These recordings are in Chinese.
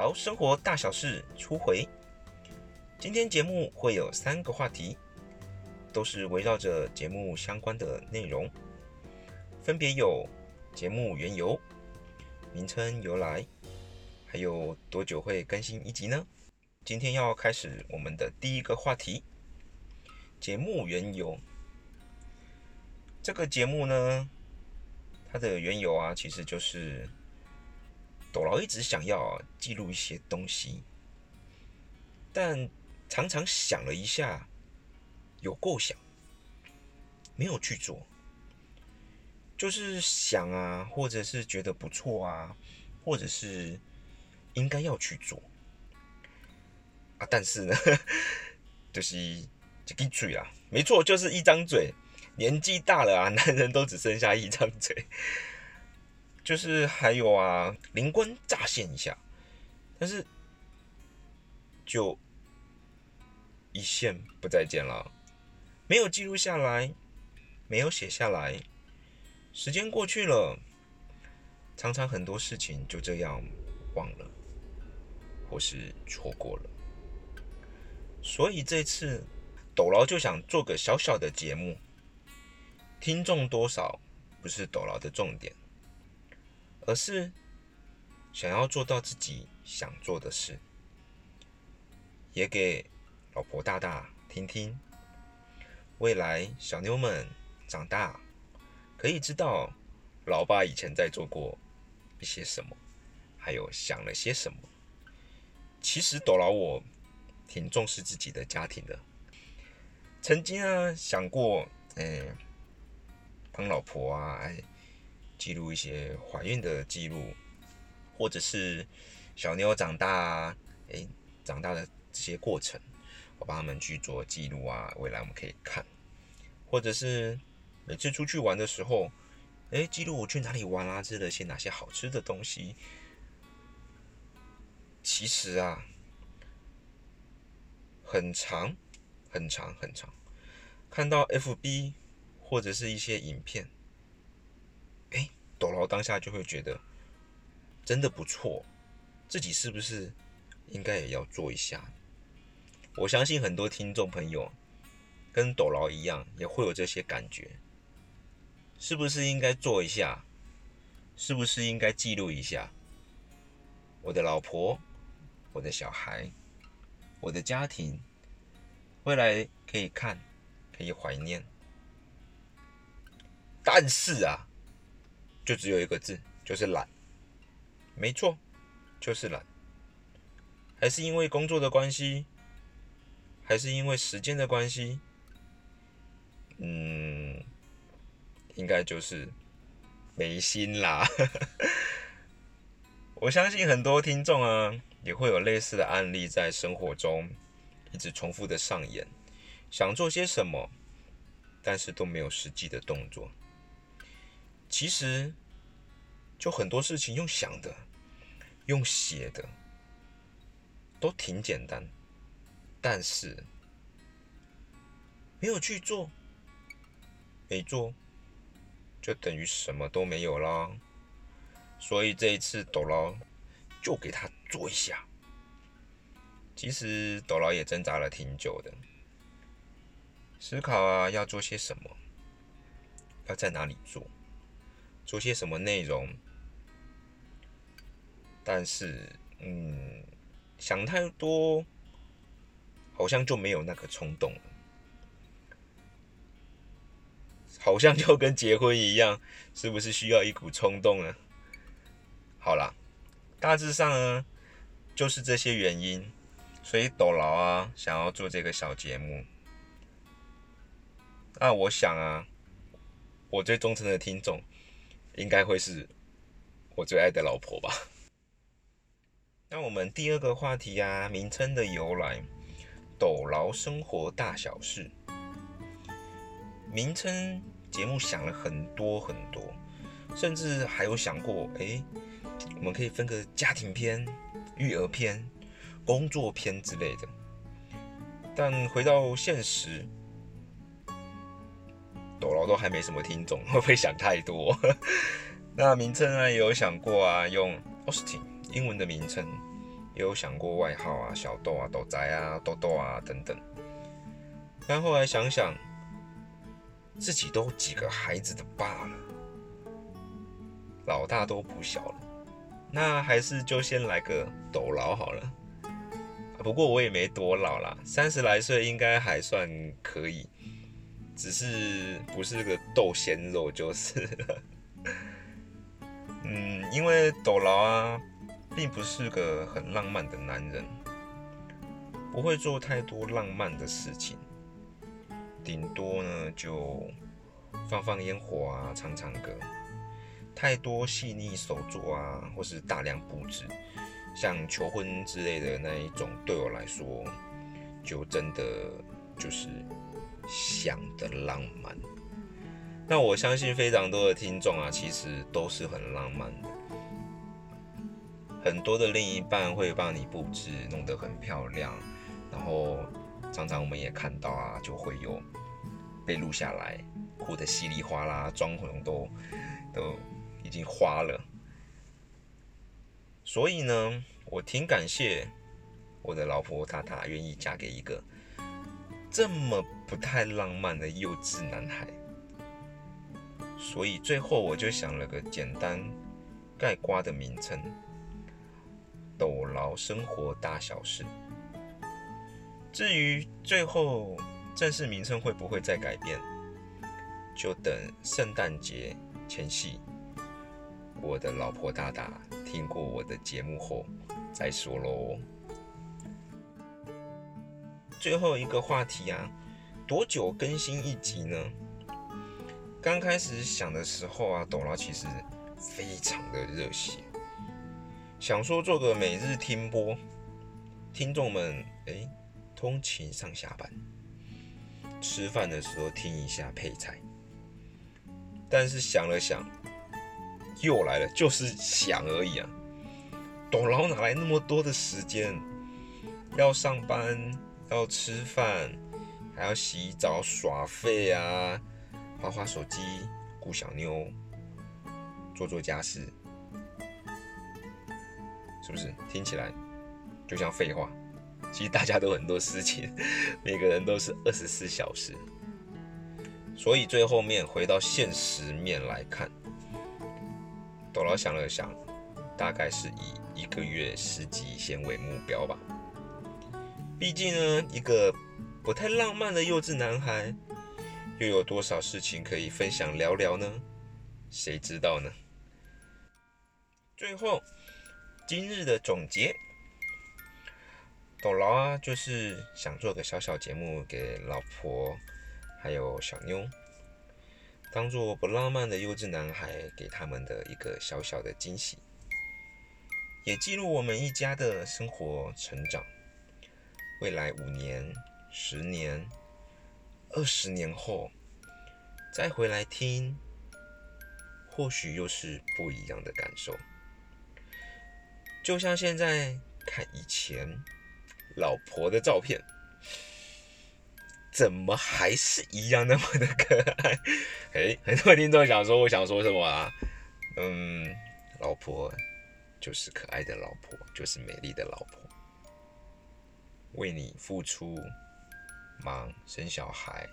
好生活大小事初回，今天节目会有三个话题，都是围绕着节目相关的内容，分别有节目缘由、名称由来，还有多久会更新一集呢？今天要开始我们的第一个话题，节目缘由。这个节目呢，它的缘由啊，其实就是。斗劳一直想要记录一些东西，但常常想了一下，有构想，没有去做。就是想啊，或者是觉得不错啊，或者是应该要去做啊，但是呢，就是一张嘴啊，没错，就是一张嘴。年纪大了啊，男人都只剩下一张嘴。就是还有啊，灵光乍现一下，但是就一现不再见了，没有记录下来，没有写下来，时间过去了，常常很多事情就这样忘了，或是错过了。所以这次斗劳就想做个小小的节目，听众多少不是斗劳的重点。而是想要做到自己想做的事，也给老婆大大听听。未来小妞们长大，可以知道老爸以前在做过一些什么，还有想了些什么。其实斗劳我挺重视自己的家庭的，曾经啊想过，哎，帮老婆啊，哎。记录一些怀孕的记录，或者是小妞长大，诶，长大的这些过程，我帮他们去做记录啊。未来我们可以看，或者是每次出去玩的时候，诶，记录我去哪里玩啊，吃了些哪些好吃的东西。其实啊，很长，很长，很长，看到 FB 或者是一些影片。斗劳当下就会觉得真的不错，自己是不是应该也要做一下？我相信很多听众朋友跟斗劳一样，也会有这些感觉，是不是应该做一下？是不是应该记录一下？我的老婆，我的小孩，我的家庭，未来可以看，可以怀念。但是啊。就只有一个字，就是懒。没错，就是懒。还是因为工作的关系，还是因为时间的关系？嗯，应该就是没心啦。我相信很多听众啊，也会有类似的案例在生活中一直重复的上演。想做些什么，但是都没有实际的动作。其实，就很多事情用想的、用写的，都挺简单，但是没有去做，没做，就等于什么都没有啦。所以这一次斗劳就给他做一下。其实斗劳也挣扎了挺久的，思考啊，要做些什么，要在哪里做。做些什么内容？但是，嗯，想太多，好像就没有那个冲动了。好像就跟结婚一样，是不是需要一股冲动呢？好啦，大致上呢，就是这些原因，所以斗牢啊，想要做这个小节目。那我想啊，我最忠诚的听众。应该会是我最爱的老婆吧。那我们第二个话题啊，名称的由来，斗劳生活大小事。名称节目想了很多很多，甚至还有想过，哎，我们可以分个家庭篇、育儿篇、工作篇之类的。但回到现实。斗劳都还没什么听众，会不会想太多？那名称呢，也有想过啊，用 Austin 英文的名称，也有想过外号啊，小豆啊、豆仔啊、豆豆啊等等。但后来想想，自己都几个孩子的爸了，老大都不小了，那还是就先来个抖老好了。不过我也没多老啦，三十来岁应该还算可以，只是不是个豆鲜肉就是了。嗯，因为豆老啊，并不是个很浪漫的男人，不会做太多浪漫的事情，顶多呢就放放烟火啊，唱唱歌，太多细腻手作啊，或是大量布置。像求婚之类的那一种，对我来说，就真的就是想的浪漫。那我相信非常多的听众啊，其实都是很浪漫的。很多的另一半会帮你布置，弄得很漂亮，然后常常我们也看到啊，就会有被录下来，哭得稀里哗啦，妆容都都已经花了。所以呢，我挺感谢我的老婆塔塔愿意嫁给一个这么不太浪漫的幼稚男孩。所以最后我就想了个简单概括的名称：抖劳生活大小事。至于最后正式名称会不会再改变，就等圣诞节前夕。我的老婆大大听过我的节目后再说喽。最后一个话题啊，多久更新一集呢？刚开始想的时候啊，豆劳其实非常的热血，想说做个每日听播，听众们哎，通勤上下班、吃饭的时候听一下配菜。但是想了想。又来了，就是想而已啊！豆劳哪来那么多的时间？要上班，要吃饭，还要洗澡、耍废啊，花花手机、顾小妞、做做家事，是不是？听起来就像废话。其实大家都很多事情，每个人都是二十四小时。所以最后面回到现实面来看。豆劳想了想，大概是以一个月十集先为目标吧。毕竟呢，一个不太浪漫的幼稚男孩，又有多少事情可以分享聊聊呢？谁知道呢？最后，今日的总结，豆劳啊，就是想做个小小节目给老婆还有小妞。当做不浪漫的幼稚男孩给他们的一个小小的惊喜，也记录我们一家的生活成长。未来五年、十年、二十年后再回来听，或许又是不一样的感受。就像现在看以前老婆的照片。怎么还是一样那么的可爱？哎，很多听众想说，我想说什么啊？嗯，老婆就是可爱的老婆，就是美丽的老婆，为你付出，忙生小孩，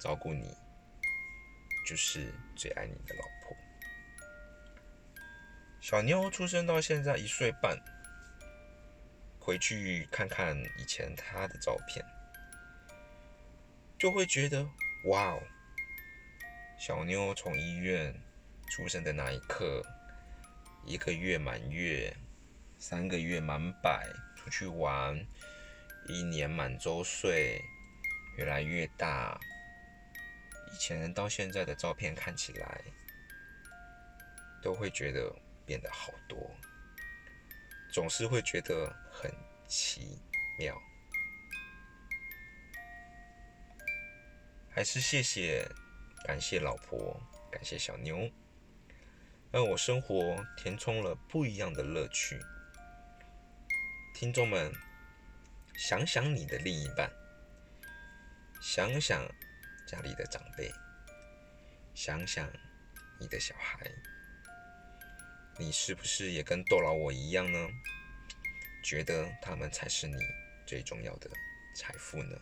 照顾你，就是最爱你的老婆。小妞出生到现在一岁半，回去看看以前她的照片。就会觉得哇哦，小妞从医院出生的那一刻，一个月满月，三个月满百，出去玩，一年满周岁，越来越大。以前到现在的照片看起来，都会觉得变得好多，总是会觉得很奇妙。还是谢谢，感谢老婆，感谢小妞，让我生活填充了不一样的乐趣。听众们，想想你的另一半，想想家里的长辈，想想你的小孩，你是不是也跟豆劳我一样呢？觉得他们才是你最重要的财富呢？